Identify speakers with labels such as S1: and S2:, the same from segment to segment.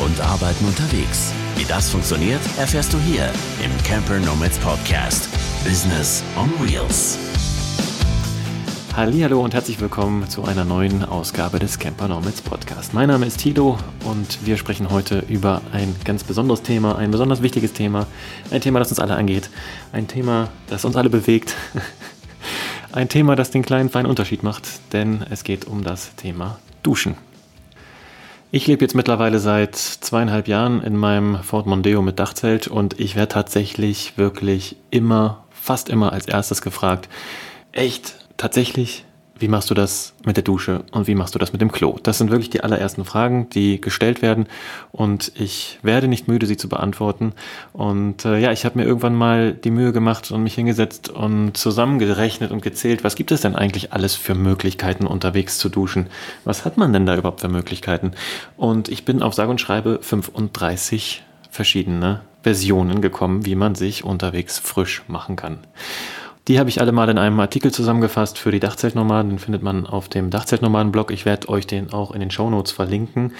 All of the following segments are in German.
S1: und Arbeiten unterwegs. Wie das funktioniert, erfährst du hier im Camper Nomads Podcast. Business on Wheels.
S2: Hallo und herzlich willkommen zu einer neuen Ausgabe des Camper Nomads Podcast. Mein Name ist Tito und wir sprechen heute über ein ganz besonderes Thema, ein besonders wichtiges Thema, ein Thema, das uns alle angeht, ein Thema, das uns alle bewegt, ein Thema, das den kleinen feinen Unterschied macht, denn es geht um das Thema Duschen. Ich lebe jetzt mittlerweile seit zweieinhalb Jahren in meinem Ford Mondeo mit Dachzelt und ich werde tatsächlich wirklich immer, fast immer als erstes gefragt, echt, tatsächlich, wie machst du das mit der Dusche und wie machst du das mit dem Klo? Das sind wirklich die allerersten Fragen, die gestellt werden und ich werde nicht müde, sie zu beantworten. Und äh, ja, ich habe mir irgendwann mal die Mühe gemacht und mich hingesetzt und zusammengerechnet und gezählt, was gibt es denn eigentlich alles für Möglichkeiten unterwegs zu duschen? Was hat man denn da überhaupt für Möglichkeiten? Und ich bin auf sage und schreibe 35 verschiedene Versionen gekommen, wie man sich unterwegs frisch machen kann. Die habe ich alle mal in einem Artikel zusammengefasst für die Dachzeltnomaden. Den findet man auf dem Dachzeltnomaden-Blog. Ich werde euch den auch in den Shownotes verlinken.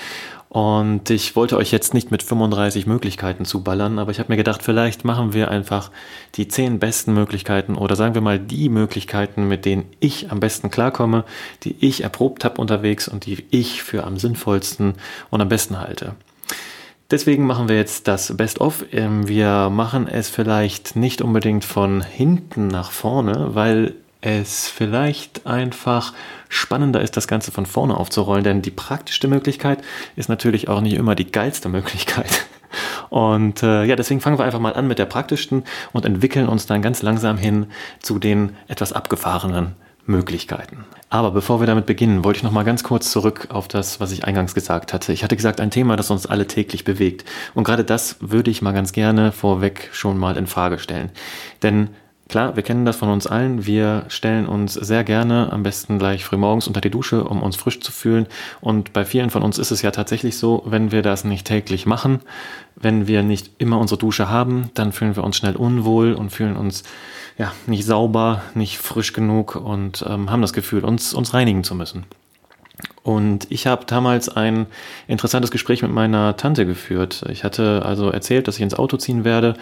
S2: Und ich wollte euch jetzt nicht mit 35 Möglichkeiten zuballern, aber ich habe mir gedacht, vielleicht machen wir einfach die 10 besten Möglichkeiten oder sagen wir mal die Möglichkeiten, mit denen ich am besten klarkomme, die ich erprobt habe unterwegs und die ich für am sinnvollsten und am besten halte. Deswegen machen wir jetzt das Best-of. Ähm, wir machen es vielleicht nicht unbedingt von hinten nach vorne, weil es vielleicht einfach spannender ist, das Ganze von vorne aufzurollen, denn die praktischste Möglichkeit ist natürlich auch nicht immer die geilste Möglichkeit. Und äh, ja, deswegen fangen wir einfach mal an mit der praktischsten und entwickeln uns dann ganz langsam hin zu den etwas abgefahrenen Möglichkeiten. Aber bevor wir damit beginnen, wollte ich noch mal ganz kurz zurück auf das, was ich eingangs gesagt hatte. Ich hatte gesagt, ein Thema, das uns alle täglich bewegt. Und gerade das würde ich mal ganz gerne vorweg schon mal in Frage stellen. Denn Klar, wir kennen das von uns allen. Wir stellen uns sehr gerne am besten gleich frühmorgens unter die Dusche, um uns frisch zu fühlen. Und bei vielen von uns ist es ja tatsächlich so, wenn wir das nicht täglich machen, wenn wir nicht immer unsere Dusche haben, dann fühlen wir uns schnell unwohl und fühlen uns ja nicht sauber, nicht frisch genug und ähm, haben das Gefühl, uns, uns reinigen zu müssen. Und ich habe damals ein interessantes Gespräch mit meiner Tante geführt. Ich hatte also erzählt, dass ich ins Auto ziehen werde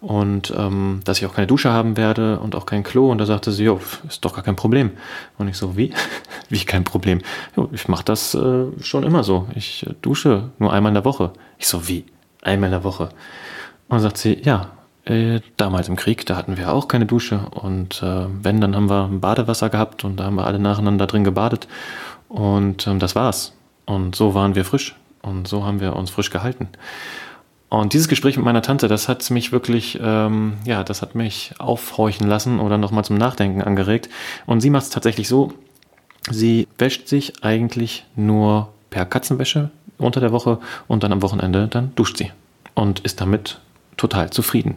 S2: und ähm, dass ich auch keine Dusche haben werde und auch kein Klo. Und da sagte sie, jo, ist doch gar kein Problem. Und ich so, wie? wie kein Problem? Jo, ich mache das äh, schon immer so. Ich äh, dusche nur einmal in der Woche. Ich so, wie? Einmal in der Woche. Und dann sagt sie, ja, äh, damals im Krieg, da hatten wir auch keine Dusche. Und äh, wenn, dann haben wir Badewasser gehabt und da haben wir alle nacheinander drin gebadet. Und ähm, das war's. Und so waren wir frisch. Und so haben wir uns frisch gehalten. Und dieses Gespräch mit meiner Tante, das hat mich wirklich, ähm, ja, das hat mich aufhorchen lassen oder nochmal zum Nachdenken angeregt. Und sie macht es tatsächlich so, sie wäscht sich eigentlich nur per Katzenwäsche unter der Woche und dann am Wochenende, dann duscht sie und ist damit total zufrieden.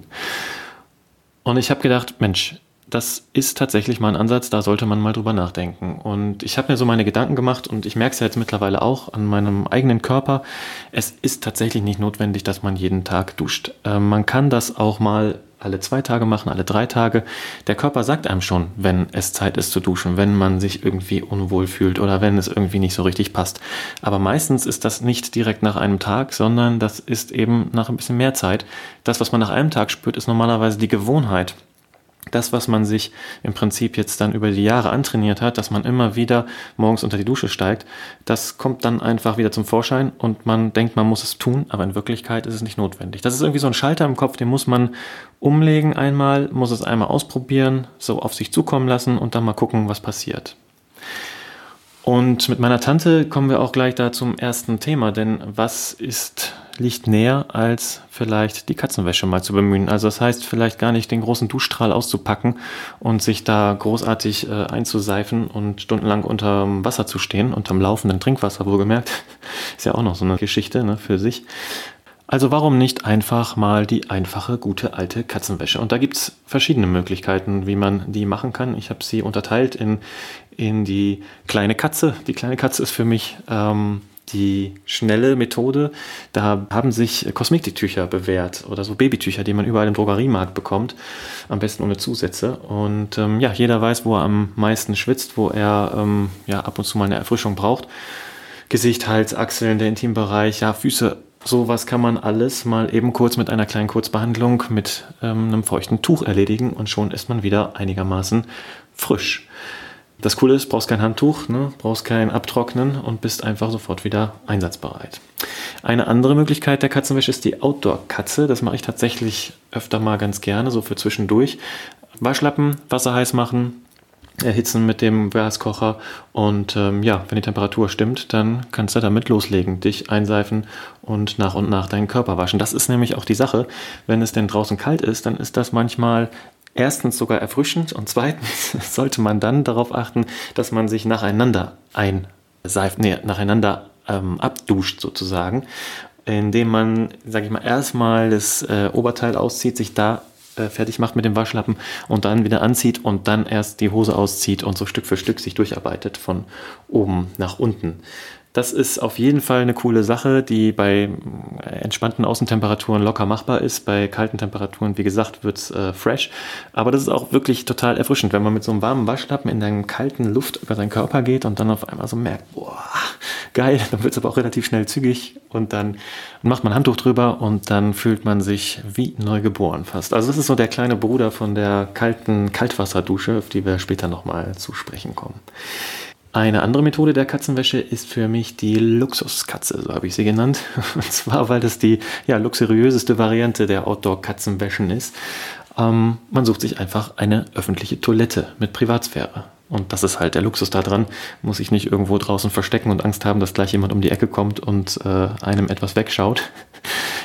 S2: Und ich habe gedacht, Mensch, das ist tatsächlich mal ein Ansatz, da sollte man mal drüber nachdenken. Und ich habe mir so meine Gedanken gemacht und ich merke es ja jetzt mittlerweile auch an meinem eigenen Körper. Es ist tatsächlich nicht notwendig, dass man jeden Tag duscht. Äh, man kann das auch mal alle zwei Tage machen, alle drei Tage. Der Körper sagt einem schon, wenn es Zeit ist zu duschen, wenn man sich irgendwie unwohl fühlt oder wenn es irgendwie nicht so richtig passt. Aber meistens ist das nicht direkt nach einem Tag, sondern das ist eben nach ein bisschen mehr Zeit. Das, was man nach einem Tag spürt, ist normalerweise die Gewohnheit das, was man sich im Prinzip jetzt dann über die Jahre antrainiert hat, dass man immer wieder morgens unter die Dusche steigt, das kommt dann einfach wieder zum Vorschein und man denkt, man muss es tun, aber in Wirklichkeit ist es nicht notwendig. Das ist irgendwie so ein Schalter im Kopf, den muss man umlegen einmal, muss es einmal ausprobieren, so auf sich zukommen lassen und dann mal gucken, was passiert. Und mit meiner Tante kommen wir auch gleich da zum ersten Thema, denn was ist liegt näher, als vielleicht die Katzenwäsche mal zu bemühen. Also das heißt, vielleicht gar nicht den großen Duschstrahl auszupacken und sich da großartig äh, einzuseifen und stundenlang unterm Wasser zu stehen, unterm laufenden Trinkwasser wohlgemerkt. Ist ja auch noch so eine Geschichte ne, für sich. Also warum nicht einfach mal die einfache, gute alte Katzenwäsche? Und da gibt's verschiedene Möglichkeiten, wie man die machen kann. Ich habe sie unterteilt in, in die kleine Katze. Die kleine Katze ist für mich ähm, die schnelle Methode. Da haben sich Kosmetiktücher bewährt oder so Babytücher, die man überall im Drogeriemarkt bekommt, am besten ohne Zusätze. Und ähm, ja, jeder weiß, wo er am meisten schwitzt, wo er ähm, ja ab und zu mal eine Erfrischung braucht. Gesicht, Hals, Achseln, der Intimbereich, ja, Füße sowas kann man alles mal eben kurz mit einer kleinen Kurzbehandlung mit ähm, einem feuchten Tuch erledigen und schon ist man wieder einigermaßen frisch. Das Coole ist, brauchst kein Handtuch, ne? brauchst kein Abtrocknen und bist einfach sofort wieder einsatzbereit. Eine andere Möglichkeit der Katzenwäsche ist die Outdoor-Katze. Das mache ich tatsächlich öfter mal ganz gerne, so für zwischendurch. Waschlappen, Wasser heiß machen, erhitzen mit dem Gaskocher und ähm, ja, wenn die Temperatur stimmt, dann kannst du damit loslegen, dich einseifen und nach und nach deinen Körper waschen. Das ist nämlich auch die Sache, wenn es denn draußen kalt ist, dann ist das manchmal erstens sogar erfrischend und zweitens sollte man dann darauf achten, dass man sich nacheinander einseift, nee, nacheinander ähm, abduscht sozusagen, indem man, sage ich mal, erstmal das äh, Oberteil auszieht, sich da äh, fertig macht mit dem Waschlappen und dann wieder anzieht und dann erst die Hose auszieht und so Stück für Stück sich durcharbeitet von oben nach unten. Das ist auf jeden Fall eine coole Sache, die bei entspannten Außentemperaturen locker machbar ist. Bei kalten Temperaturen, wie gesagt, wird es äh, fresh. Aber das ist auch wirklich total erfrischend, wenn man mit so einem warmen Waschlappen in der kalten Luft über seinen Körper geht und dann auf einmal so merkt, boah, geil, dann wird es aber auch relativ schnell zügig und dann macht man Handtuch drüber und dann fühlt man sich wie neu geboren fast. Also das ist so der kleine Bruder von der kalten Kaltwasserdusche, auf die wir später nochmal zu sprechen kommen. Eine andere Methode der Katzenwäsche ist für mich die Luxuskatze, so habe ich sie genannt. Und zwar, weil das die ja, luxuriöseste Variante der Outdoor-Katzenwäschen ist. Ähm, man sucht sich einfach eine öffentliche Toilette mit Privatsphäre. Und das ist halt der Luxus daran. Muss ich nicht irgendwo draußen verstecken und Angst haben, dass gleich jemand um die Ecke kommt und äh, einem etwas wegschaut.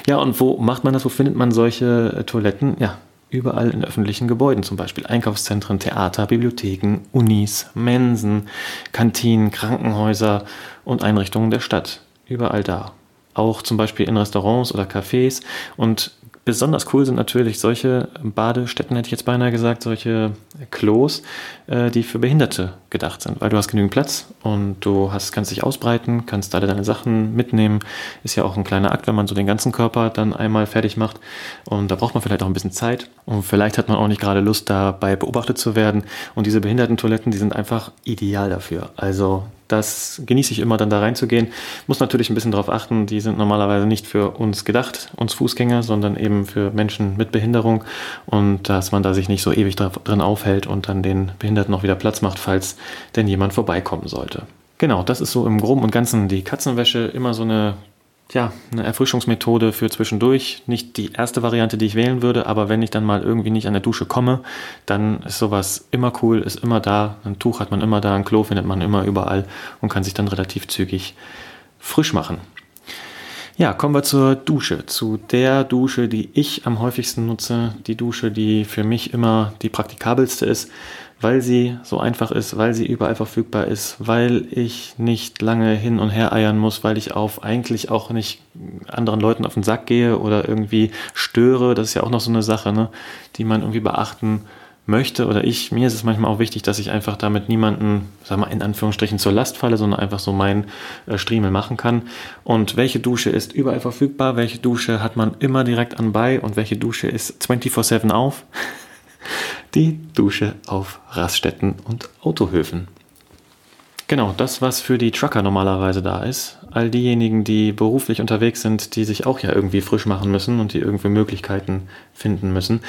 S2: Ja, und wo macht man das? Wo findet man solche äh, Toiletten? Ja, überall in öffentlichen Gebäuden, zum Beispiel Einkaufszentren, Theater, Bibliotheken, Unis, Mensen, Kantinen, Krankenhäuser und Einrichtungen der Stadt. Überall da. Auch zum Beispiel in Restaurants oder Cafés. Und Besonders cool sind natürlich solche Badestätten, hätte ich jetzt beinahe gesagt, solche Klos, äh, die für Behinderte gedacht sind, weil du hast genügend Platz und du hast, kannst dich ausbreiten, kannst alle deine Sachen mitnehmen. Ist ja auch ein kleiner Akt, wenn man so den ganzen Körper dann einmal fertig macht und da braucht man vielleicht auch ein bisschen Zeit und vielleicht hat man auch nicht gerade Lust, dabei beobachtet zu werden und diese Behindertentoiletten, die sind einfach ideal dafür. Also das genieße ich immer, dann da reinzugehen. Muss natürlich ein bisschen darauf achten, die sind normalerweise nicht für uns gedacht, uns Fußgänger, sondern eben für Menschen mit Behinderung und dass man da sich nicht so ewig drin aufhält und dann den Behinderten noch wieder Platz macht, falls denn jemand vorbeikommen sollte. Genau, das ist so im Groben und Ganzen die Katzenwäsche, immer so eine ja, eine Erfrischungsmethode für zwischendurch. Nicht die erste Variante, die ich wählen würde, aber wenn ich dann mal irgendwie nicht an der Dusche komme, dann ist sowas immer cool, ist immer da. Ein Tuch hat man immer da, ein Klo findet man immer überall und kann sich dann relativ zügig frisch machen. Ja, kommen wir zur Dusche, zu der Dusche, die ich am häufigsten nutze, die Dusche, die für mich immer die praktikabelste ist weil sie so einfach ist, weil sie überall verfügbar ist, weil ich nicht lange hin und her eiern muss, weil ich auf eigentlich auch nicht anderen Leuten auf den Sack gehe oder irgendwie störe. Das ist ja auch noch so eine Sache, ne, die man irgendwie beachten möchte oder ich, mir ist es manchmal auch wichtig, dass ich einfach damit niemanden, sag mal, in Anführungsstrichen zur Last falle, sondern einfach so mein äh, Striemel machen kann. Und welche Dusche ist überall verfügbar, welche Dusche hat man immer direkt anbei und welche Dusche ist 24-7 auf? Die Dusche auf Raststätten und Autohöfen. Genau, das, was für die Trucker normalerweise da ist. All diejenigen, die beruflich unterwegs sind, die sich auch ja irgendwie frisch machen müssen und die irgendwie Möglichkeiten finden müssen,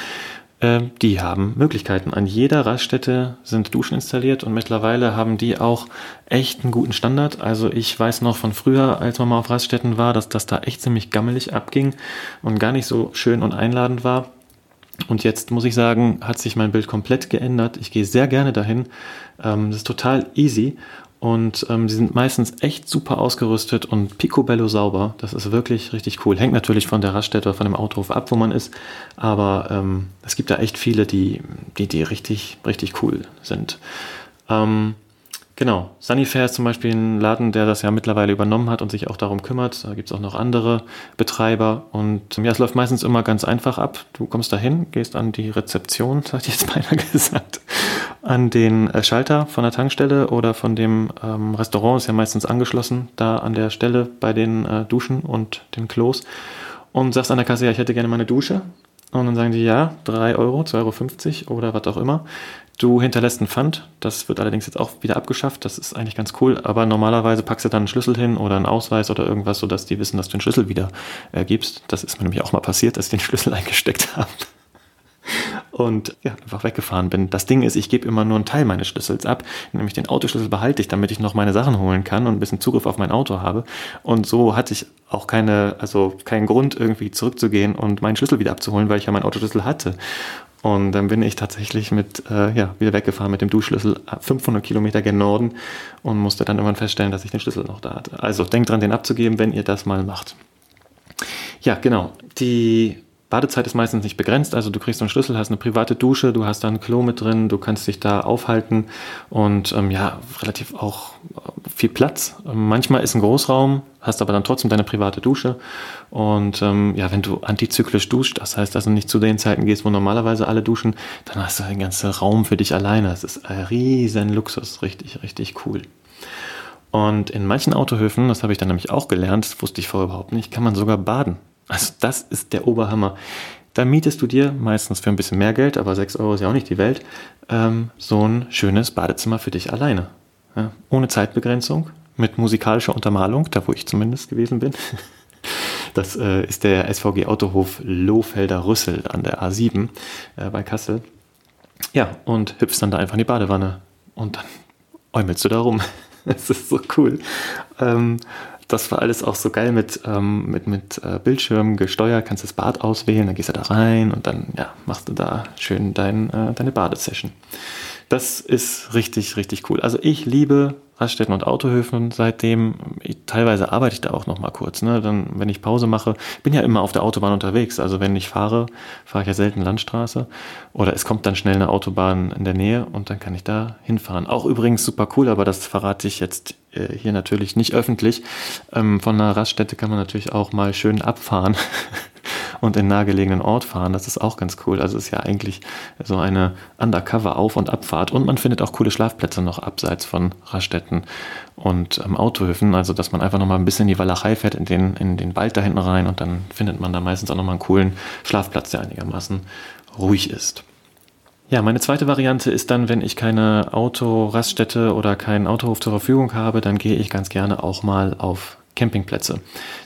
S2: äh, die haben Möglichkeiten. An jeder Raststätte sind Duschen installiert und mittlerweile haben die auch echt einen guten Standard. Also ich weiß noch von früher, als man mal auf Raststätten war, dass das da echt ziemlich gammelig abging und gar nicht so schön und einladend war. Und jetzt muss ich sagen, hat sich mein Bild komplett geändert. Ich gehe sehr gerne dahin. Ähm, das ist total easy und ähm, sie sind meistens echt super ausgerüstet und picobello sauber. Das ist wirklich richtig cool. Hängt natürlich von der Raststätte oder von dem Autohof ab, wo man ist. Aber ähm, es gibt da echt viele, die, die, die richtig, richtig cool sind. Ähm, Genau. Sunnyfair ist zum Beispiel ein Laden, der das ja mittlerweile übernommen hat und sich auch darum kümmert. Da gibt es auch noch andere Betreiber. Und ja, es läuft meistens immer ganz einfach ab. Du kommst dahin, gehst an die Rezeption, hatte ich jetzt beinahe gesagt, an den äh, Schalter von der Tankstelle oder von dem ähm, Restaurant, ist ja meistens angeschlossen, da an der Stelle bei den äh, Duschen und den Klos. Und sagst an der Kasse, ja, ich hätte gerne meine Dusche. Und dann sagen die, ja, 3 Euro, 2,50 Euro oder was auch immer. Du hinterlässt einen Pfand, das wird allerdings jetzt auch wieder abgeschafft, das ist eigentlich ganz cool, aber normalerweise packst du dann einen Schlüssel hin oder einen Ausweis oder irgendwas, sodass die wissen, dass du den Schlüssel wieder äh, gibst. Das ist mir nämlich auch mal passiert, dass ich den Schlüssel eingesteckt habe und ja, einfach weggefahren bin. Das Ding ist, ich gebe immer nur einen Teil meines Schlüssels ab, nämlich den Autoschlüssel behalte ich, damit ich noch meine Sachen holen kann und ein bisschen Zugriff auf mein Auto habe. Und so hatte ich auch keine, also keinen Grund irgendwie zurückzugehen und meinen Schlüssel wieder abzuholen, weil ich ja meinen Autoschlüssel hatte. Und dann bin ich tatsächlich mit, äh, ja, wieder weggefahren mit dem Duschschlüssel 500 Kilometer gen Norden und musste dann irgendwann feststellen, dass ich den Schlüssel noch da hatte. Also denkt dran, den abzugeben, wenn ihr das mal macht. Ja, genau. Die Badezeit ist meistens nicht begrenzt, also du kriegst einen Schlüssel, hast eine private Dusche, du hast da ein Klo mit drin, du kannst dich da aufhalten und ähm, ja, relativ auch äh, viel Platz. Manchmal ist ein Großraum, hast aber dann trotzdem deine private Dusche und ähm, ja, wenn du antizyklisch duscht, das heißt also nicht zu den Zeiten gehst, wo normalerweise alle duschen, dann hast du den ganzen Raum für dich alleine. Das ist ein riesen Luxus, richtig, richtig cool. Und in manchen Autohöfen, das habe ich dann nämlich auch gelernt, das wusste ich vorher überhaupt nicht, kann man sogar baden. Also das ist der Oberhammer. Da mietest du dir meistens für ein bisschen mehr Geld, aber 6 Euro ist ja auch nicht die Welt, ähm, so ein schönes Badezimmer für dich alleine. Ja, ohne Zeitbegrenzung, mit musikalischer Untermalung, da wo ich zumindest gewesen bin. Das äh, ist der SVG Autohof Lohfelder Rüssel an der A7 äh, bei Kassel. Ja, und hüpfst dann da einfach in die Badewanne und dann äumelst du da rum. Das ist so cool. Ähm, das war alles auch so geil mit, ähm, mit, mit äh, Bildschirm gesteuert, kannst das Bad auswählen, dann gehst du da rein und dann ja, machst du da schön dein, äh, deine Badesession. Das ist richtig, richtig cool. Also ich liebe Raststätten und Autohöfen seitdem. Ich, teilweise arbeite ich da auch noch mal kurz. Ne? Dann, wenn ich Pause mache, bin ja immer auf der Autobahn unterwegs. Also wenn ich fahre, fahre ich ja selten Landstraße. Oder es kommt dann schnell eine Autobahn in der Nähe und dann kann ich da hinfahren. Auch übrigens super cool, aber das verrate ich jetzt äh, hier natürlich nicht öffentlich. Ähm, von einer Raststätte kann man natürlich auch mal schön abfahren. und in nahegelegenen Ort fahren. Das ist auch ganz cool. Also ist ja eigentlich so eine Undercover-Auf- und Abfahrt. Und man findet auch coole Schlafplätze noch abseits von Raststätten und ähm, Autohöfen. Also dass man einfach nochmal ein bisschen in die Walachei fährt, in den, in den Wald da hinten rein und dann findet man da meistens auch nochmal einen coolen Schlafplatz, der einigermaßen ruhig ist. Ja, meine zweite Variante ist dann, wenn ich keine Autoraststätte oder keinen Autohof zur Verfügung habe, dann gehe ich ganz gerne auch mal auf Campingplätze.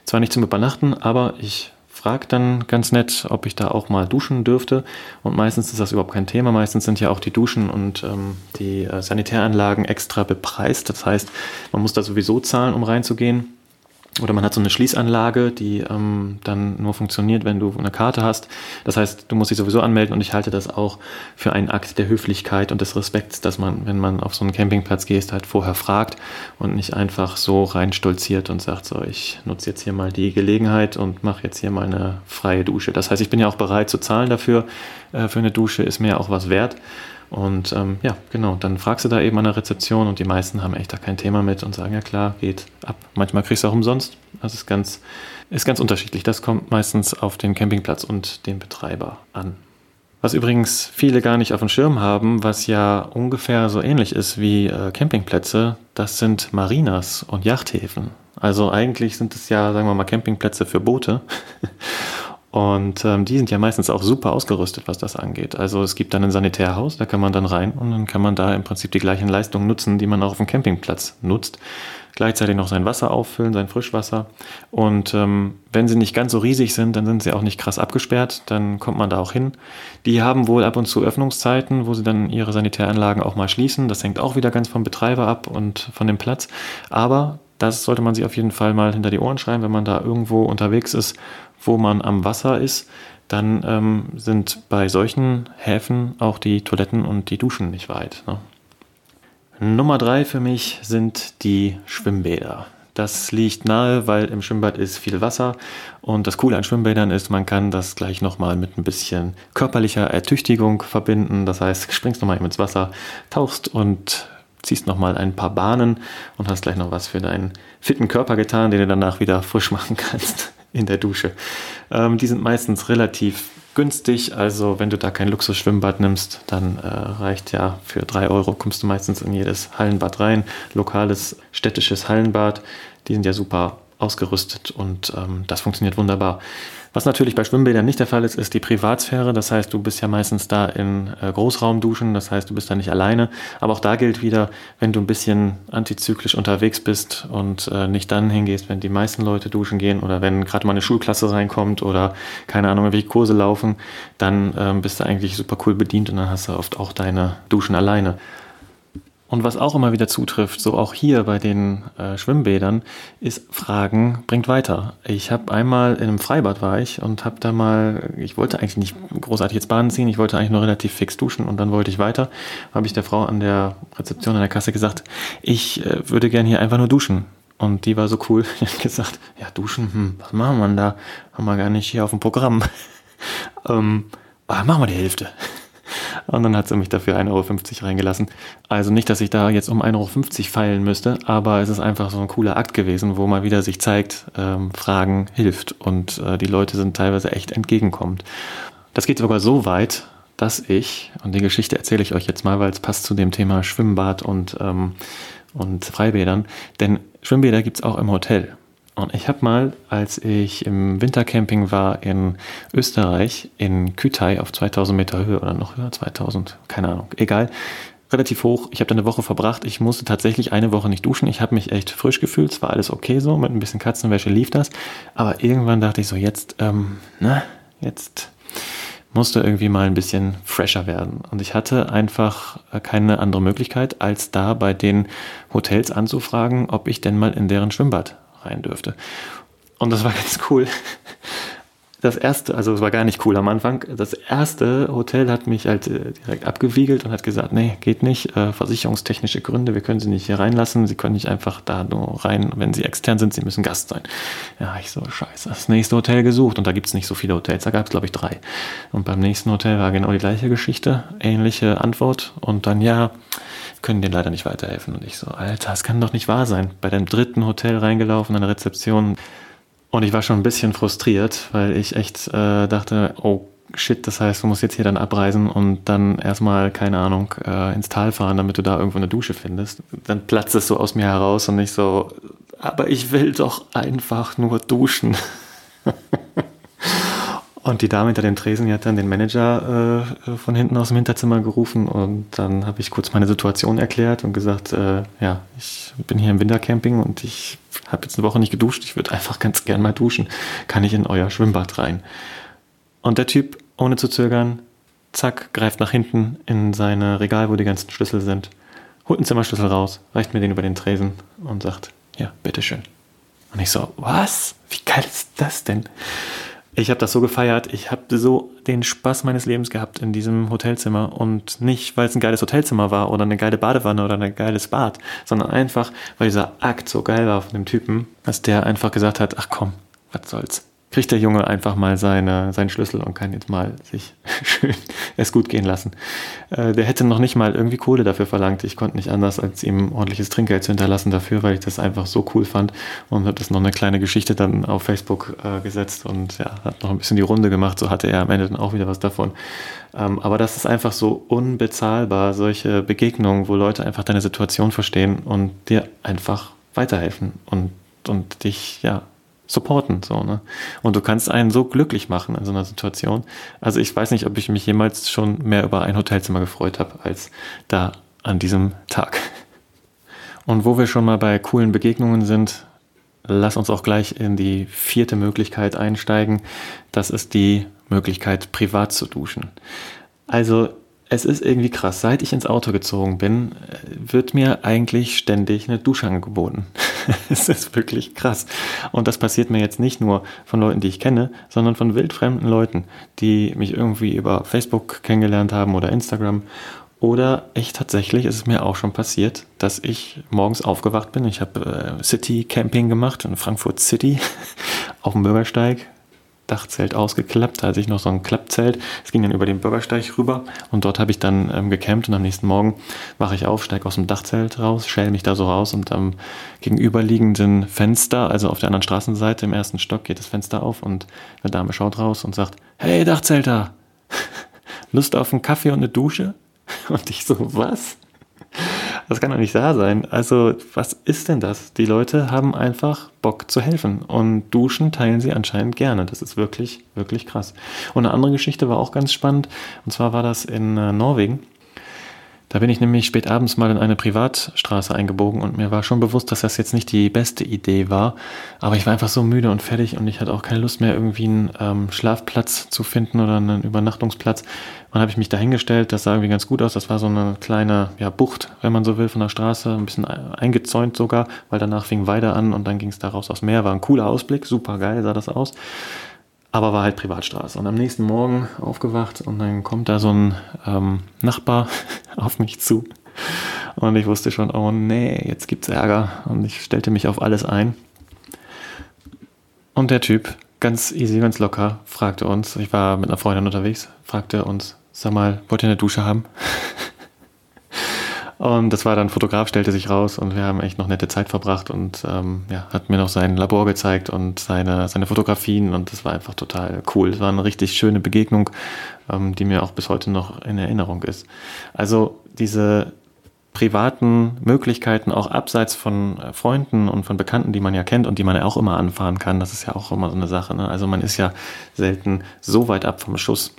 S2: Zwar nicht zum Übernachten, aber ich fragt dann ganz nett, ob ich da auch mal duschen dürfte. Und meistens ist das überhaupt kein Thema. Meistens sind ja auch die Duschen und ähm, die äh, Sanitäranlagen extra bepreist. Das heißt, man muss da sowieso zahlen, um reinzugehen. Oder man hat so eine Schließanlage, die ähm, dann nur funktioniert, wenn du eine Karte hast. Das heißt, du musst dich sowieso anmelden und ich halte das auch für einen Akt der Höflichkeit und des Respekts, dass man, wenn man auf so einen Campingplatz geht, halt vorher fragt und nicht einfach so reinstolziert und sagt, so, ich nutze jetzt hier mal die Gelegenheit und mache jetzt hier mal eine freie Dusche. Das heißt, ich bin ja auch bereit zu zahlen dafür. Äh, für eine Dusche ist mir auch was wert. Und ähm, ja, genau, dann fragst du da eben an der Rezeption und die meisten haben echt da kein Thema mit und sagen, ja klar, geht ab. Manchmal kriegst du auch umsonst. Das ist ganz, ist ganz unterschiedlich. Das kommt meistens auf den Campingplatz und den Betreiber an. Was übrigens viele gar nicht auf dem Schirm haben, was ja ungefähr so ähnlich ist wie äh, Campingplätze, das sind Marinas und Yachthäfen. Also eigentlich sind es ja, sagen wir mal, Campingplätze für Boote. Und ähm, die sind ja meistens auch super ausgerüstet, was das angeht. Also es gibt dann ein Sanitärhaus, da kann man dann rein und dann kann man da im Prinzip die gleichen Leistungen nutzen, die man auch auf dem Campingplatz nutzt. Gleichzeitig noch sein Wasser auffüllen, sein Frischwasser. Und ähm, wenn sie nicht ganz so riesig sind, dann sind sie auch nicht krass abgesperrt, dann kommt man da auch hin. Die haben wohl ab und zu Öffnungszeiten, wo sie dann ihre Sanitäranlagen auch mal schließen. Das hängt auch wieder ganz vom Betreiber ab und von dem Platz. Aber das sollte man sich auf jeden Fall mal hinter die Ohren schreiben, wenn man da irgendwo unterwegs ist wo man am Wasser ist, dann ähm, sind bei solchen Häfen auch die Toiletten und die Duschen nicht weit. Ne? Nummer drei für mich sind die Schwimmbäder. Das liegt nahe, weil im Schwimmbad ist viel Wasser und das Coole an Schwimmbädern ist, man kann das gleich nochmal mit ein bisschen körperlicher Ertüchtigung verbinden. Das heißt, springst nochmal ins Wasser, tauchst und ziehst nochmal ein paar Bahnen und hast gleich noch was für deinen fitten Körper getan, den du danach wieder frisch machen kannst in der Dusche. Ähm, die sind meistens relativ günstig, also wenn du da kein Luxusschwimmbad nimmst, dann äh, reicht ja für drei Euro kommst du meistens in jedes Hallenbad rein. Lokales städtisches Hallenbad, die sind ja super ausgerüstet und ähm, das funktioniert wunderbar. Was natürlich bei Schwimmbädern nicht der Fall ist, ist die Privatsphäre. Das heißt, du bist ja meistens da in äh, Großraumduschen, das heißt, du bist da nicht alleine. Aber auch da gilt wieder, wenn du ein bisschen antizyklisch unterwegs bist und äh, nicht dann hingehst, wenn die meisten Leute duschen gehen oder wenn gerade mal eine Schulklasse reinkommt oder keine Ahnung, welche Kurse laufen, dann ähm, bist du eigentlich super cool bedient und dann hast du oft auch deine Duschen alleine. Und was auch immer wieder zutrifft, so auch hier bei den äh, Schwimmbädern, ist Fragen bringt weiter. Ich habe einmal in einem Freibad war ich und habe da mal, ich wollte eigentlich nicht großartig jetzt Bahnen ziehen, ich wollte eigentlich nur relativ fix duschen und dann wollte ich weiter. Habe ich der Frau an der Rezeption an der Kasse gesagt, ich äh, würde gern hier einfach nur duschen. Und die war so cool, die hat gesagt, ja duschen, hm, was machen wir da? Haben wir gar nicht hier auf dem Programm. ähm, machen wir die Hälfte. Und dann hat sie mich dafür 1,50 Euro reingelassen. Also nicht, dass ich da jetzt um 1,50 Euro feilen müsste, aber es ist einfach so ein cooler Akt gewesen, wo mal wieder sich zeigt, ähm, Fragen hilft und äh, die Leute sind teilweise echt entgegenkommend. Das geht sogar so weit, dass ich, und die Geschichte erzähle ich euch jetzt mal, weil es passt zu dem Thema Schwimmbad und, ähm, und Freibädern, denn Schwimmbäder gibt es auch im Hotel. Und ich habe mal, als ich im Wintercamping war in Österreich, in Kütai auf 2000 Meter Höhe oder noch höher, 2000, keine Ahnung, egal, relativ hoch. Ich habe da eine Woche verbracht. Ich musste tatsächlich eine Woche nicht duschen. Ich habe mich echt frisch gefühlt. Es war alles okay so. Mit ein bisschen Katzenwäsche lief das. Aber irgendwann dachte ich so, jetzt, ähm, na, jetzt musste irgendwie mal ein bisschen fresher werden. Und ich hatte einfach keine andere Möglichkeit, als da bei den Hotels anzufragen, ob ich denn mal in deren Schwimmbad rein dürfte. Und das war ganz cool. Das erste, also es war gar nicht cool am Anfang. Das erste Hotel hat mich halt äh, direkt abgewiegelt und hat gesagt, nee, geht nicht, äh, versicherungstechnische Gründe, wir können Sie nicht hier reinlassen, Sie können nicht einfach da nur rein, wenn Sie extern sind, Sie müssen Gast sein. Ja, ich so, scheiße, das nächste Hotel gesucht und da gibt es nicht so viele Hotels, da gab es glaube ich drei. Und beim nächsten Hotel war genau die gleiche Geschichte, ähnliche Antwort und dann ja, können dir leider nicht weiterhelfen. Und ich so, Alter, das kann doch nicht wahr sein. Bei dem dritten Hotel reingelaufen an der Rezeption. Und ich war schon ein bisschen frustriert, weil ich echt äh, dachte, oh shit, das heißt, du musst jetzt hier dann abreisen und dann erstmal, keine Ahnung, äh, ins Tal fahren, damit du da irgendwo eine Dusche findest. Dann platzt es so aus mir heraus und ich so, aber ich will doch einfach nur duschen. Und die Dame hinter dem Tresen, die hat dann den Manager äh, von hinten aus dem Hinterzimmer gerufen und dann habe ich kurz meine Situation erklärt und gesagt, äh, ja, ich bin hier im Wintercamping und ich habe jetzt eine Woche nicht geduscht, ich würde einfach ganz gern mal duschen. Kann ich in euer Schwimmbad rein? Und der Typ, ohne zu zögern, zack, greift nach hinten in seine Regal, wo die ganzen Schlüssel sind, holt einen Zimmerschlüssel raus, reicht mir den über den Tresen und sagt, ja, bitteschön. Und ich so, was? Wie geil ist das denn? Ich habe das so gefeiert. Ich habe so den Spaß meines Lebens gehabt in diesem Hotelzimmer. Und nicht, weil es ein geiles Hotelzimmer war oder eine geile Badewanne oder ein geiles Bad, sondern einfach, weil dieser Akt so geil war von dem Typen, dass der einfach gesagt hat, ach komm, was soll's kriegt der Junge einfach mal seine, seinen Schlüssel und kann jetzt mal sich schön es gut gehen lassen. Äh, der hätte noch nicht mal irgendwie Kohle dafür verlangt. Ich konnte nicht anders, als ihm ordentliches Trinkgeld zu hinterlassen dafür, weil ich das einfach so cool fand und habe das noch eine kleine Geschichte dann auf Facebook äh, gesetzt und ja, hat noch ein bisschen die Runde gemacht. So hatte er am Ende dann auch wieder was davon. Ähm, aber das ist einfach so unbezahlbar, solche Begegnungen, wo Leute einfach deine Situation verstehen und dir einfach weiterhelfen und, und dich, ja, supporten. So, ne? Und du kannst einen so glücklich machen in so einer Situation. Also ich weiß nicht, ob ich mich jemals schon mehr über ein Hotelzimmer gefreut habe, als da an diesem Tag. Und wo wir schon mal bei coolen Begegnungen sind, lass uns auch gleich in die vierte Möglichkeit einsteigen. Das ist die Möglichkeit, privat zu duschen. Also es ist irgendwie krass. Seit ich ins Auto gezogen bin, wird mir eigentlich ständig eine Dusche angeboten. es ist wirklich krass. Und das passiert mir jetzt nicht nur von Leuten, die ich kenne, sondern von wildfremden Leuten, die mich irgendwie über Facebook kennengelernt haben oder Instagram. Oder echt tatsächlich ist es mir auch schon passiert, dass ich morgens aufgewacht bin. Ich habe äh, City Camping gemacht in Frankfurt City auf dem Bürgersteig Dachzelt ausgeklappt. Da hatte ich noch so ein Klappzelt. Es ging dann über den Bürgersteig rüber und dort habe ich dann ähm, gecampt und am nächsten Morgen wache ich auf, steige aus dem Dachzelt raus, schäle mich da so raus und am gegenüberliegenden Fenster, also auf der anderen Straßenseite im ersten Stock, geht das Fenster auf und eine Dame schaut raus und sagt, hey Dachzelter, Lust auf einen Kaffee und eine Dusche? Und ich so, was? Das kann doch nicht wahr sein. Also, was ist denn das? Die Leute haben einfach Bock zu helfen und duschen teilen sie anscheinend gerne. Das ist wirklich, wirklich krass. Und eine andere Geschichte war auch ganz spannend. Und zwar war das in äh, Norwegen. Da bin ich nämlich spät abends mal in eine Privatstraße eingebogen und mir war schon bewusst, dass das jetzt nicht die beste Idee war. Aber ich war einfach so müde und fertig und ich hatte auch keine Lust mehr, irgendwie einen ähm, Schlafplatz zu finden oder einen Übernachtungsplatz. Dann habe ich mich dahingestellt, das sah irgendwie ganz gut aus. Das war so eine kleine ja, Bucht, wenn man so will, von der Straße, ein bisschen eingezäunt sogar, weil danach fing Weide an und dann ging es daraus aufs Meer. War ein cooler Ausblick, super geil sah das aus aber war halt Privatstraße. Und am nächsten Morgen aufgewacht und dann kommt da so ein ähm, Nachbar auf mich zu. Und ich wusste schon, oh nee, jetzt gibt's Ärger. Und ich stellte mich auf alles ein. Und der Typ, ganz easy, ganz locker, fragte uns, ich war mit einer Freundin unterwegs, fragte uns, sag mal, wollt ihr eine Dusche haben? Und das war dann Fotograf, stellte sich raus und wir haben echt noch nette Zeit verbracht und ähm, ja, hat mir noch sein Labor gezeigt und seine, seine Fotografien und das war einfach total cool. Es war eine richtig schöne Begegnung, ähm, die mir auch bis heute noch in Erinnerung ist. Also diese privaten Möglichkeiten, auch abseits von Freunden und von Bekannten, die man ja kennt und die man ja auch immer anfahren kann, das ist ja auch immer so eine Sache. Ne? Also man ist ja selten so weit ab vom Schuss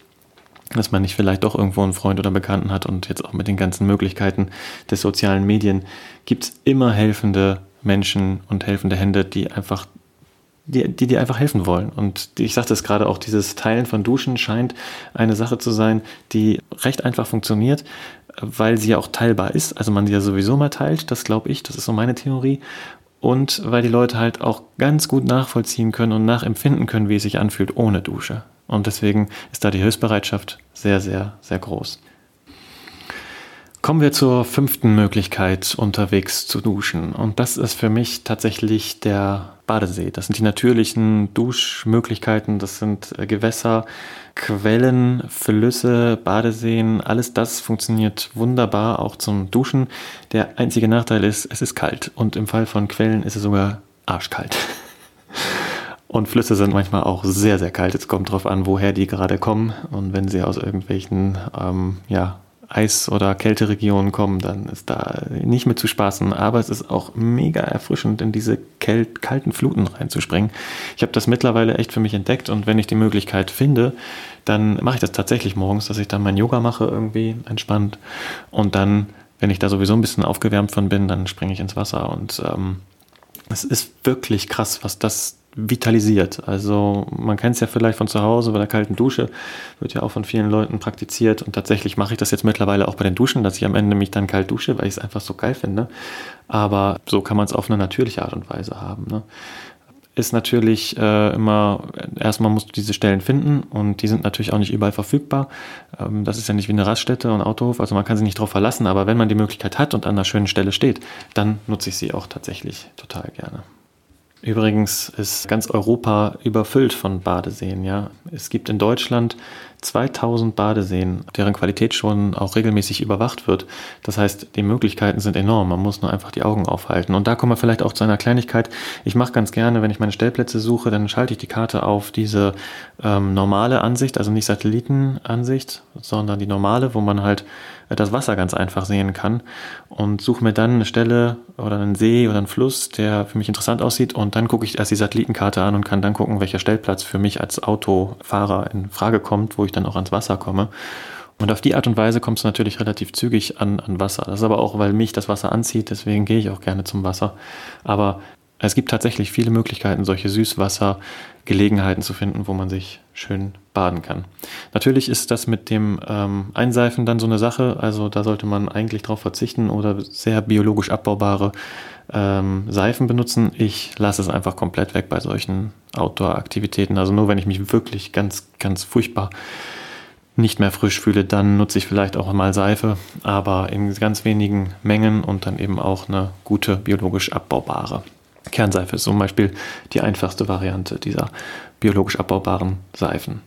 S2: dass man nicht vielleicht doch irgendwo einen Freund oder Bekannten hat und jetzt auch mit den ganzen Möglichkeiten des sozialen Medien gibt es immer helfende Menschen und helfende Hände, die einfach die, die dir einfach helfen wollen. Und ich sagte es gerade auch, dieses Teilen von Duschen scheint eine Sache zu sein, die recht einfach funktioniert, weil sie ja auch teilbar ist. Also man sie ja sowieso mal teilt, das glaube ich, das ist so meine Theorie. Und weil die Leute halt auch ganz gut nachvollziehen können und nachempfinden können, wie es sich anfühlt ohne Dusche. Und deswegen ist da die Hilfsbereitschaft sehr, sehr, sehr groß. Kommen wir zur fünften Möglichkeit, unterwegs zu duschen. Und das ist für mich tatsächlich der Badesee. Das sind die natürlichen Duschmöglichkeiten, das sind äh, Gewässer, Quellen, Flüsse, Badeseen, alles das funktioniert wunderbar auch zum Duschen. Der einzige Nachteil ist, es ist kalt und im Fall von Quellen ist es sogar arschkalt. Und Flüsse sind manchmal auch sehr, sehr kalt. Es kommt darauf an, woher die gerade kommen. Und wenn sie aus irgendwelchen ähm, ja, Eis- oder Kälteregionen kommen, dann ist da nicht mit zu spaßen. Aber es ist auch mega erfrischend, in diese kalten Fluten reinzuspringen. Ich habe das mittlerweile echt für mich entdeckt und wenn ich die Möglichkeit finde, dann mache ich das tatsächlich morgens, dass ich dann mein Yoga mache, irgendwie entspannt. Und dann, wenn ich da sowieso ein bisschen aufgewärmt von bin, dann springe ich ins Wasser und ähm, es ist wirklich krass, was das vitalisiert. Also man kennt es ja vielleicht von zu Hause bei der kalten Dusche, wird ja auch von vielen Leuten praktiziert und tatsächlich mache ich das jetzt mittlerweile auch bei den Duschen, dass ich am Ende mich dann kalt dusche, weil ich es einfach so geil finde. Aber so kann man es auf eine natürliche Art und Weise haben. Ne? Ist natürlich äh, immer, erstmal musst du diese Stellen finden und die sind natürlich auch nicht überall verfügbar. Ähm, das ist ja nicht wie eine Raststätte und Autohof, also man kann sich nicht darauf verlassen, aber wenn man die Möglichkeit hat und an einer schönen Stelle steht, dann nutze ich sie auch tatsächlich total gerne. Übrigens ist ganz Europa überfüllt von Badeseen. Ja. Es gibt in Deutschland 2000 Badeseen, deren Qualität schon auch regelmäßig überwacht wird. Das heißt, die Möglichkeiten sind enorm. Man muss nur einfach die Augen aufhalten. Und da kommen wir vielleicht auch zu einer Kleinigkeit. Ich mache ganz gerne, wenn ich meine Stellplätze suche, dann schalte ich die Karte auf diese ähm, normale Ansicht, also nicht Satellitenansicht, sondern die normale, wo man halt das Wasser ganz einfach sehen kann und suche mir dann eine Stelle oder einen See oder einen Fluss, der für mich interessant aussieht und dann gucke ich erst die Satellitenkarte an und kann dann gucken, welcher Stellplatz für mich als Autofahrer in Frage kommt, wo ich dann auch ans Wasser komme. Und auf die Art und Weise kommst du natürlich relativ zügig an, an Wasser. Das ist aber auch, weil mich das Wasser anzieht, deswegen gehe ich auch gerne zum Wasser. Aber es gibt tatsächlich viele Möglichkeiten, solche Süßwassergelegenheiten zu finden, wo man sich schön baden kann. Natürlich ist das mit dem ähm, Einseifen dann so eine Sache, also da sollte man eigentlich darauf verzichten oder sehr biologisch abbaubare ähm, Seifen benutzen. Ich lasse es einfach komplett weg bei solchen Outdoor-Aktivitäten. Also nur wenn ich mich wirklich ganz, ganz furchtbar nicht mehr frisch fühle, dann nutze ich vielleicht auch mal Seife, aber in ganz wenigen Mengen und dann eben auch eine gute biologisch abbaubare. Kernseife ist zum Beispiel die einfachste Variante dieser biologisch abbaubaren Seifen.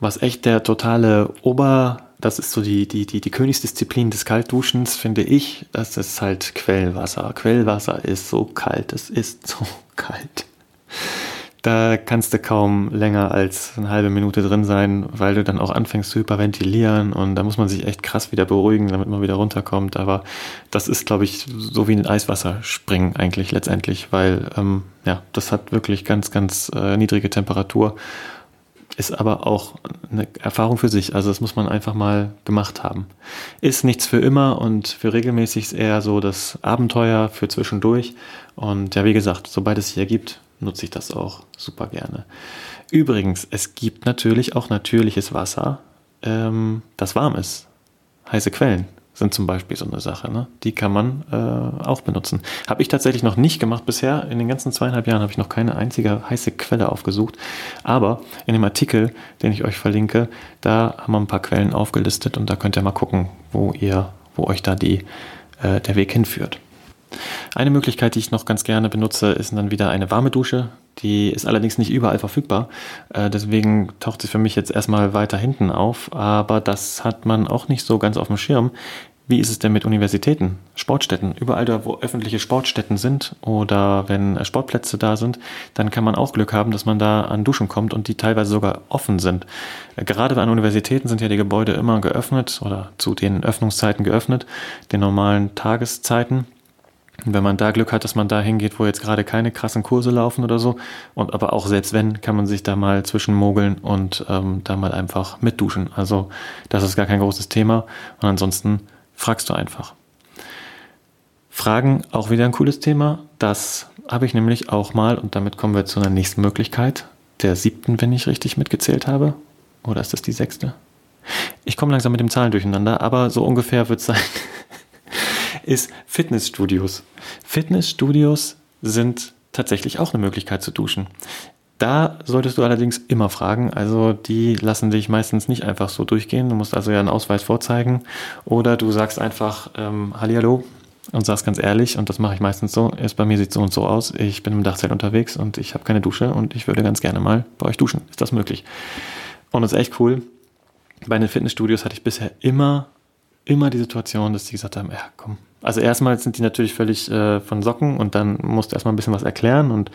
S2: Was echt der totale Ober, das ist so die, die, die, die Königsdisziplin des Kaltduschens, finde ich, das ist halt Quellwasser. Quellwasser ist so kalt, es ist so kalt. Da kannst du kaum länger als eine halbe Minute drin sein, weil du dann auch anfängst zu hyperventilieren und da muss man sich echt krass wieder beruhigen, damit man wieder runterkommt. Aber das ist, glaube ich, so wie in Eiswasser springen eigentlich letztendlich, weil ähm, ja, das hat wirklich ganz, ganz äh, niedrige Temperatur, ist aber auch eine Erfahrung für sich. Also das muss man einfach mal gemacht haben. Ist nichts für immer und für regelmäßig ist eher so das Abenteuer für zwischendurch. Und ja, wie gesagt, sobald es sich ergibt, nutze ich das auch super gerne. Übrigens, es gibt natürlich auch natürliches Wasser, ähm, das warm ist. Heiße Quellen sind zum Beispiel so eine Sache. Ne? Die kann man äh, auch benutzen. Habe ich tatsächlich noch nicht gemacht bisher. In den ganzen zweieinhalb Jahren habe ich noch keine einzige heiße Quelle aufgesucht. Aber in dem Artikel, den ich euch verlinke, da haben wir ein paar Quellen aufgelistet und da könnt ihr mal gucken, wo ihr, wo euch da die, äh, der Weg hinführt. Eine Möglichkeit, die ich noch ganz gerne benutze, ist dann wieder eine warme Dusche. Die ist allerdings nicht überall verfügbar. Äh, deswegen taucht sie für mich jetzt erstmal weiter hinten auf. Aber das hat man auch nicht so ganz auf dem Schirm. Wie ist es denn mit Universitäten, Sportstätten? Überall da, wo öffentliche Sportstätten sind oder wenn Sportplätze da sind, dann kann man auch Glück haben, dass man da an Duschen kommt und die teilweise sogar offen sind. Äh, gerade an Universitäten sind ja die Gebäude immer geöffnet oder zu den Öffnungszeiten geöffnet, den normalen Tageszeiten. Wenn man da Glück hat, dass man da hingeht, wo jetzt gerade keine krassen Kurse laufen oder so, und aber auch selbst wenn, kann man sich da mal zwischenmogeln und ähm, da mal einfach mitduschen. Also das ist gar kein großes Thema. Und ansonsten fragst du einfach. Fragen auch wieder ein cooles Thema. Das habe ich nämlich auch mal, und damit kommen wir zu einer nächsten Möglichkeit, der siebten, wenn ich richtig mitgezählt habe. Oder ist das die sechste? Ich komme langsam mit dem Zahlen durcheinander, aber so ungefähr wird es sein. ist Fitnessstudios. Fitnessstudios sind tatsächlich auch eine Möglichkeit zu duschen. Da solltest du allerdings immer fragen. Also die lassen dich meistens nicht einfach so durchgehen. Du musst also ja einen Ausweis vorzeigen. Oder du sagst einfach ähm, Hallihallo und sagst ganz ehrlich, und das mache ich meistens so, ist bei mir sieht so und so aus. Ich bin im Dachzelt unterwegs und ich habe keine Dusche und ich würde ganz gerne mal bei euch duschen. Ist das möglich? Und das ist echt cool. Bei den Fitnessstudios hatte ich bisher immer, immer die Situation, dass die gesagt haben, ja komm, also erstmal sind die natürlich völlig äh, von Socken und dann musst du erstmal ein bisschen was erklären und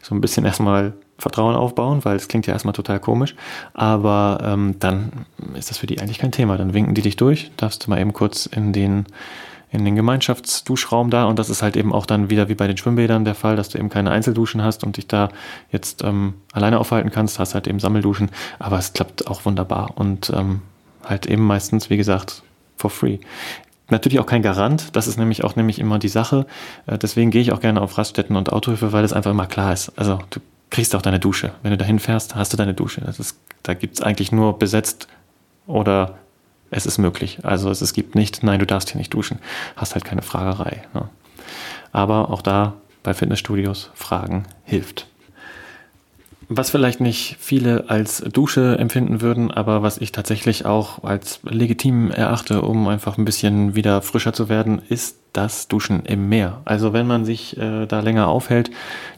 S2: so ein bisschen erstmal Vertrauen aufbauen, weil es klingt ja erstmal total komisch. Aber ähm, dann ist das für die eigentlich kein Thema. Dann winken die dich durch, darfst du mal eben kurz in den in den Gemeinschaftsduschraum da und das ist halt eben auch dann wieder wie bei den Schwimmbädern der Fall, dass du eben keine Einzelduschen hast und dich da jetzt ähm, alleine aufhalten kannst, hast halt eben Sammelduschen, aber es klappt auch wunderbar und ähm, halt eben meistens, wie gesagt, for free natürlich auch kein Garant. Das ist nämlich auch nämlich immer die Sache. Äh, deswegen gehe ich auch gerne auf Raststätten und Autohöfe, weil es einfach immer klar ist. Also du kriegst auch deine Dusche. Wenn du dahin fährst, hast du deine Dusche. Das ist, da gibt es eigentlich nur besetzt oder es ist möglich. Also es, es gibt nicht, nein, du darfst hier nicht duschen. Hast halt keine Fragerei. Ne? Aber auch da bei Fitnessstudios Fragen hilft. Was vielleicht nicht viele als Dusche empfinden würden, aber was ich tatsächlich auch als legitim erachte, um einfach ein bisschen wieder frischer zu werden, ist das Duschen im Meer. Also wenn man sich äh, da länger aufhält,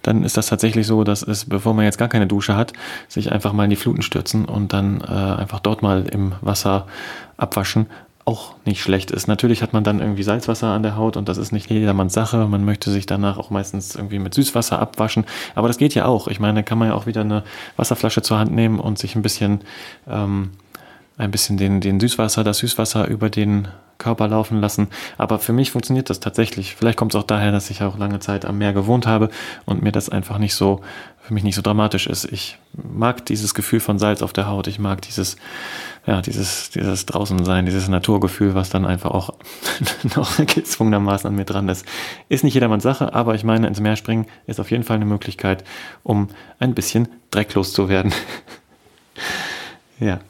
S2: dann ist das tatsächlich so, dass es, bevor man jetzt gar keine Dusche hat, sich einfach mal in die Fluten stürzen und dann äh, einfach dort mal im Wasser abwaschen auch nicht schlecht ist. Natürlich hat man dann irgendwie Salzwasser an der Haut und das ist nicht jedermanns Sache. Man möchte sich danach auch meistens irgendwie mit Süßwasser abwaschen. Aber das geht ja auch. Ich meine, kann man ja auch wieder eine Wasserflasche zur Hand nehmen und sich ein bisschen, ähm, ein bisschen den, den Süßwasser, das Süßwasser über den Körper laufen lassen. Aber für mich funktioniert das tatsächlich. Vielleicht kommt es auch daher, dass ich auch lange Zeit am Meer gewohnt habe und mir das einfach nicht so, für mich nicht so dramatisch ist. Ich mag dieses Gefühl von Salz auf der Haut. Ich mag dieses, ja, dieses, dieses Draußensein, dieses Naturgefühl, was dann einfach auch noch gezwungenermaßen an mir dran ist. Ist nicht jedermanns Sache, aber ich meine, ins Meer springen ist auf jeden Fall eine Möglichkeit, um ein bisschen drecklos zu werden. ja.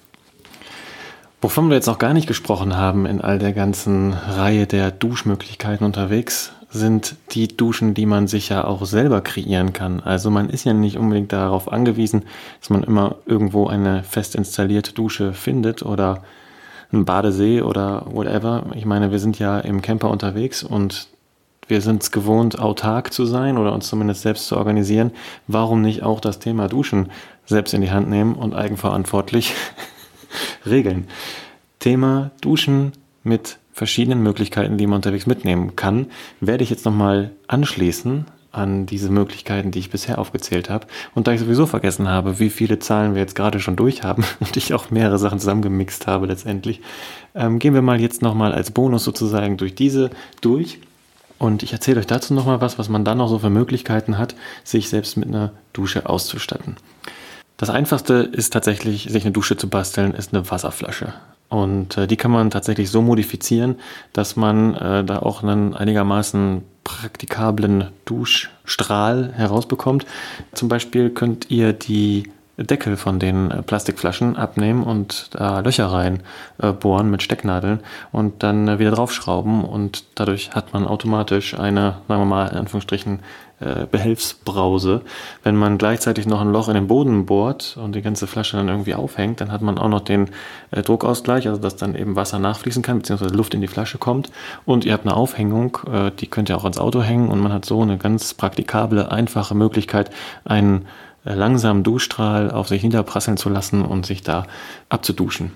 S2: Wovon wir jetzt noch gar nicht gesprochen haben in all der ganzen Reihe der Duschmöglichkeiten unterwegs, sind die Duschen, die man sich ja auch selber kreieren kann. Also man ist ja nicht unbedingt darauf angewiesen, dass man immer irgendwo eine fest installierte Dusche findet oder einen Badesee oder whatever. Ich meine, wir sind ja im Camper unterwegs und wir sind es gewohnt, autark zu sein oder uns zumindest selbst zu organisieren. Warum nicht auch das Thema Duschen selbst in die Hand nehmen und eigenverantwortlich regeln. Thema Duschen mit verschiedenen Möglichkeiten, die man unterwegs mitnehmen kann, werde ich jetzt nochmal anschließen an diese Möglichkeiten, die ich bisher aufgezählt habe. Und da ich sowieso vergessen habe, wie viele Zahlen wir jetzt gerade schon durch haben und ich auch mehrere Sachen zusammengemixt habe letztendlich, ähm, gehen wir mal jetzt nochmal als Bonus sozusagen durch diese durch. Und ich erzähle euch dazu nochmal was, was man dann noch so für Möglichkeiten hat, sich selbst mit einer Dusche auszustatten. Das einfachste ist tatsächlich, sich eine Dusche zu basteln, ist eine Wasserflasche. Und äh, die kann man tatsächlich so modifizieren, dass man äh, da auch einen einigermaßen praktikablen Duschstrahl herausbekommt. Zum Beispiel könnt ihr die Deckel von den äh, Plastikflaschen abnehmen und da Löcher rein äh, bohren mit Stecknadeln und dann äh, wieder draufschrauben und dadurch hat man automatisch eine, sagen wir mal in Anführungsstrichen, äh, Behelfsbrause. Wenn man gleichzeitig noch ein Loch in den Boden bohrt und die ganze Flasche dann irgendwie aufhängt, dann hat man auch noch den äh, Druckausgleich, also dass dann eben Wasser nachfließen kann, beziehungsweise Luft in die Flasche kommt. Und ihr habt eine Aufhängung, äh, die könnt ihr auch ans Auto hängen und man hat so eine ganz praktikable, einfache Möglichkeit, einen äh, langsamen Duschstrahl auf sich niederprasseln zu lassen und sich da abzuduschen.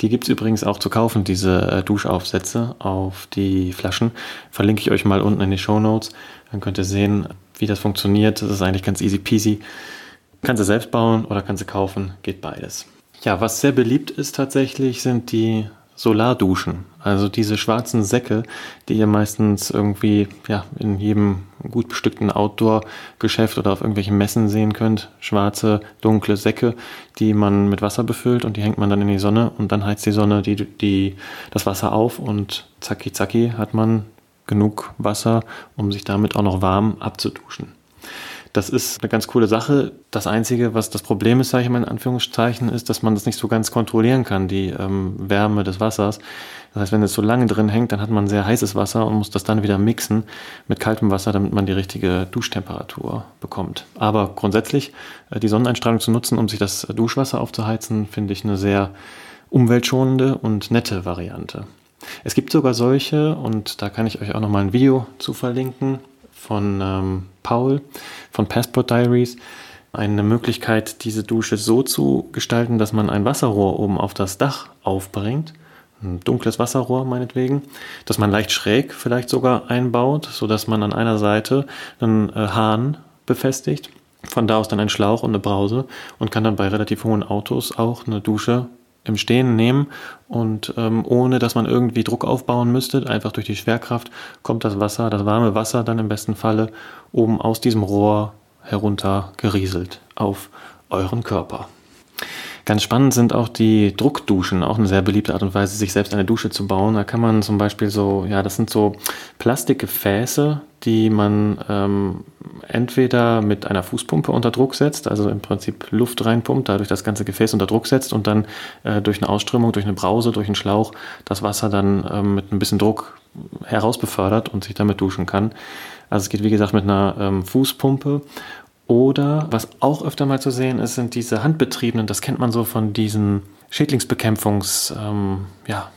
S2: Die gibt es übrigens auch zu kaufen, diese äh, Duschaufsätze auf die Flaschen. Verlinke ich euch mal unten in die Show Notes. Dann könnt ihr sehen, wie das funktioniert. Das ist eigentlich ganz easy peasy. Kannst du selbst bauen oder kannst du kaufen, geht beides. Ja, was sehr beliebt ist tatsächlich, sind die Solarduschen. Also diese schwarzen Säcke, die ihr meistens irgendwie ja, in jedem gut bestückten Outdoor-Geschäft oder auf irgendwelchen Messen sehen könnt. Schwarze, dunkle Säcke, die man mit Wasser befüllt und die hängt man dann in die Sonne und dann heizt die Sonne die, die, das Wasser auf und zacki zacki hat man genug Wasser, um sich damit auch noch warm abzuduschen. Das ist eine ganz coole Sache. Das Einzige, was das Problem ist, sage ich mal in Anführungszeichen, ist, dass man das nicht so ganz kontrollieren kann, die ähm, Wärme des Wassers. Das heißt, wenn es so lange drin hängt, dann hat man sehr heißes Wasser und muss das dann wieder mixen mit kaltem Wasser, damit man die richtige Duschtemperatur bekommt. Aber grundsätzlich äh, die Sonneneinstrahlung zu nutzen, um sich das Duschwasser aufzuheizen, finde ich eine sehr umweltschonende und nette Variante. Es gibt sogar solche, und da kann ich euch auch nochmal ein Video zu verlinken, von ähm, Paul von Passport Diaries eine Möglichkeit, diese Dusche so zu gestalten, dass man ein Wasserrohr oben auf das Dach aufbringt, ein dunkles Wasserrohr meinetwegen, dass man leicht schräg vielleicht sogar einbaut, sodass man an einer Seite einen äh, Hahn befestigt, von da aus dann ein Schlauch und eine Brause und kann dann bei relativ hohen Autos auch eine Dusche im Stehen nehmen und ähm, ohne dass man irgendwie Druck aufbauen müsste, einfach durch die Schwerkraft kommt das Wasser, das warme Wasser dann im besten Falle oben aus diesem Rohr herunter gerieselt auf euren Körper. Ganz spannend sind auch die Druckduschen, auch eine sehr beliebte Art und Weise, sich selbst eine Dusche zu bauen. Da kann man zum Beispiel so, ja, das sind so Plastikgefäße, die man ähm, entweder mit einer Fußpumpe unter Druck setzt, also im Prinzip Luft reinpumpt, dadurch das ganze Gefäß unter Druck setzt und dann äh, durch eine Ausströmung, durch eine Brause, durch einen Schlauch das Wasser dann ähm, mit ein bisschen Druck herausbefördert und sich damit duschen kann. Also es geht wie gesagt mit einer ähm, Fußpumpe oder was auch öfter mal zu sehen ist, sind diese handbetriebenen, das kennt man so von diesen Schädlingsbekämpfungs, ähm, ja,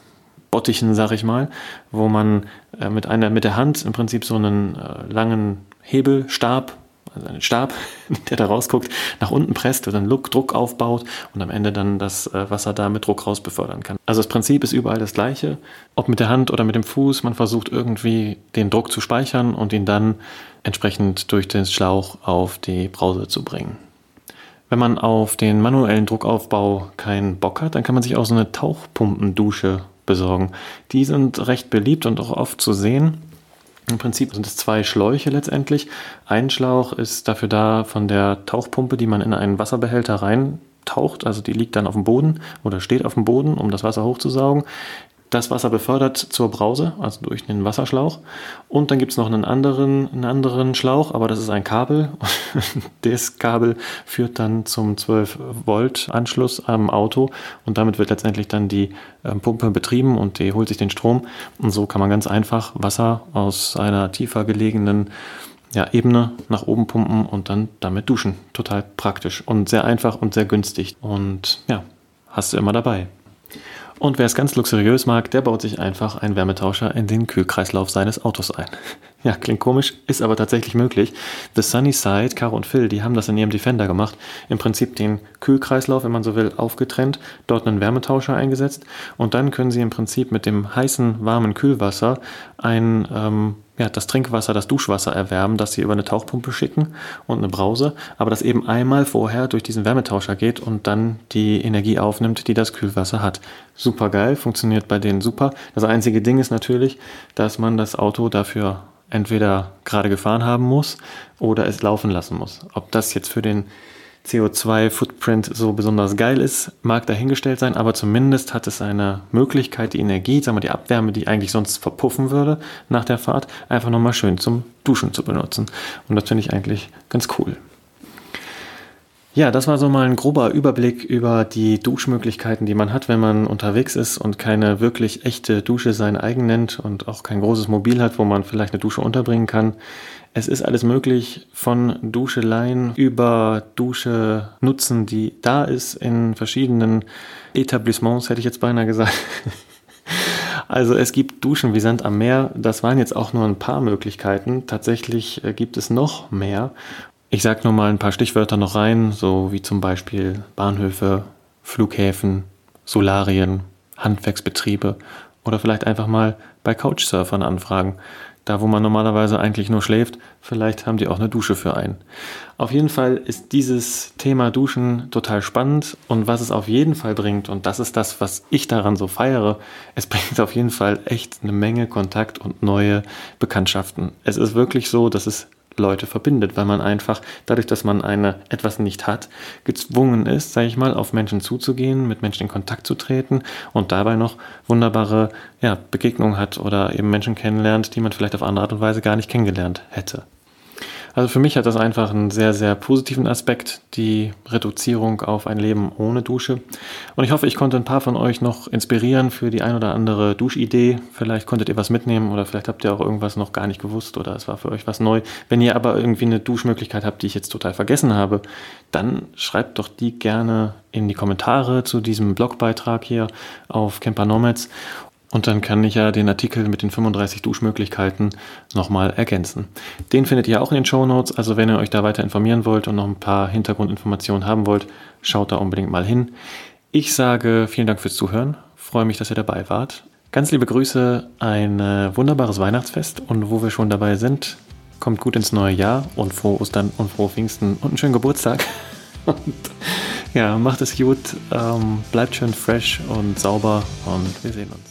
S2: Bottichen, sag ich mal, wo man äh, mit einer, mit der Hand im Prinzip so einen äh, langen Hebelstab also einen Stab, der da rausguckt, nach unten presst und dann Druck aufbaut und am Ende dann das äh, Wasser da mit Druck raus befördern kann. Also das Prinzip ist überall das gleiche. Ob mit der Hand oder mit dem Fuß, man versucht irgendwie den Druck zu speichern und ihn dann entsprechend durch den Schlauch auf die Brause zu bringen. Wenn man auf den manuellen Druckaufbau keinen Bock hat, dann kann man sich auch so eine Tauchpumpendusche besorgen. Die sind recht beliebt und auch oft zu sehen. Im Prinzip sind es zwei Schläuche letztendlich. Ein Schlauch ist dafür da von der Tauchpumpe, die man in einen Wasserbehälter reintaucht. Also die liegt dann auf dem Boden oder steht auf dem Boden, um das Wasser hochzusaugen das Wasser befördert zur Brause, also durch den Wasserschlauch. Und dann gibt es noch einen anderen, einen anderen Schlauch, aber das ist ein Kabel. das Kabel führt dann zum 12-Volt-Anschluss am Auto und damit wird letztendlich dann die äh, Pumpe betrieben und die holt sich den Strom. Und so kann man ganz einfach Wasser aus einer tiefer gelegenen ja, Ebene nach oben pumpen und dann damit duschen. Total praktisch und sehr einfach und sehr günstig. Und ja, hast du immer dabei. Und wer es ganz luxuriös mag, der baut sich einfach einen Wärmetauscher in den Kühlkreislauf seines Autos ein. Ja, klingt komisch, ist aber tatsächlich möglich. The Sunny Side, Caro und Phil, die haben das in ihrem Defender gemacht. Im Prinzip den Kühlkreislauf, wenn man so will, aufgetrennt, dort einen Wärmetauscher eingesetzt und dann können sie im Prinzip mit dem heißen, warmen Kühlwasser ein ähm, ja, das Trinkwasser, das Duschwasser erwärmen, das sie über eine Tauchpumpe schicken und eine Brause, aber das eben einmal vorher durch diesen Wärmetauscher geht und dann die Energie aufnimmt, die das Kühlwasser hat. Super geil, funktioniert bei denen super. Das einzige Ding ist natürlich, dass man das Auto dafür entweder gerade gefahren haben muss oder es laufen lassen muss. Ob das jetzt für den CO2-Footprint so besonders geil ist, mag dahingestellt sein, aber zumindest hat es eine Möglichkeit, die Energie, sagen wir die Abwärme, die eigentlich sonst verpuffen würde nach der Fahrt, einfach nochmal schön zum Duschen zu benutzen. Und das finde ich eigentlich ganz cool. Ja, das war so mal ein grober Überblick über die Duschmöglichkeiten, die man hat, wenn man unterwegs ist und keine wirklich echte Dusche sein eigen nennt und auch kein großes Mobil hat, wo man vielleicht eine Dusche unterbringen kann. Es ist alles möglich von Duscheleien über Dusche nutzen, die da ist in verschiedenen Etablissements, hätte ich jetzt beinahe gesagt. Also es gibt Duschen wie Sand am Meer. Das waren jetzt auch nur ein paar Möglichkeiten. Tatsächlich äh, gibt es noch mehr. Ich sage nur mal ein paar Stichwörter noch rein, so wie zum Beispiel Bahnhöfe, Flughäfen, Solarien, Handwerksbetriebe oder vielleicht einfach mal bei Couchsurfern anfragen. Da, wo man normalerweise eigentlich nur schläft, vielleicht haben die auch eine Dusche für einen. Auf jeden Fall ist dieses Thema Duschen total spannend und was es auf jeden Fall bringt, und das ist das, was ich daran so feiere, es bringt auf jeden Fall echt eine Menge Kontakt und neue Bekanntschaften. Es ist wirklich so, dass es Leute verbindet, weil man einfach dadurch, dass man eine etwas nicht hat, gezwungen ist, sage ich mal, auf Menschen zuzugehen, mit Menschen in Kontakt zu treten und dabei noch wunderbare ja, Begegnungen hat oder eben Menschen kennenlernt, die man vielleicht auf andere Art und Weise gar nicht kennengelernt hätte. Also für mich hat das einfach einen sehr, sehr positiven Aspekt, die Reduzierung auf ein Leben ohne Dusche. Und ich hoffe, ich konnte ein paar von euch noch inspirieren für die ein oder andere Duschidee. Vielleicht konntet ihr was mitnehmen oder vielleicht habt ihr auch irgendwas noch gar nicht gewusst oder es war für euch was neu. Wenn ihr aber irgendwie eine Duschmöglichkeit habt, die ich jetzt total vergessen habe, dann schreibt doch die gerne in die Kommentare zu diesem Blogbeitrag hier auf Camper Nomads und dann kann ich ja den Artikel mit den 35 Duschmöglichkeiten nochmal ergänzen. Den findet ihr auch in den Show Notes. Also wenn ihr euch da weiter informieren wollt und noch ein paar Hintergrundinformationen haben wollt, schaut da unbedingt mal hin. Ich sage vielen Dank fürs Zuhören. Freue mich, dass ihr dabei wart. Ganz liebe Grüße, ein äh, wunderbares Weihnachtsfest und wo wir schon dabei sind, kommt gut ins neue Jahr und frohe Ostern und frohe Pfingsten und einen schönen Geburtstag. Und ja, macht es gut, ähm, bleibt schön fresh und sauber und wir sehen uns.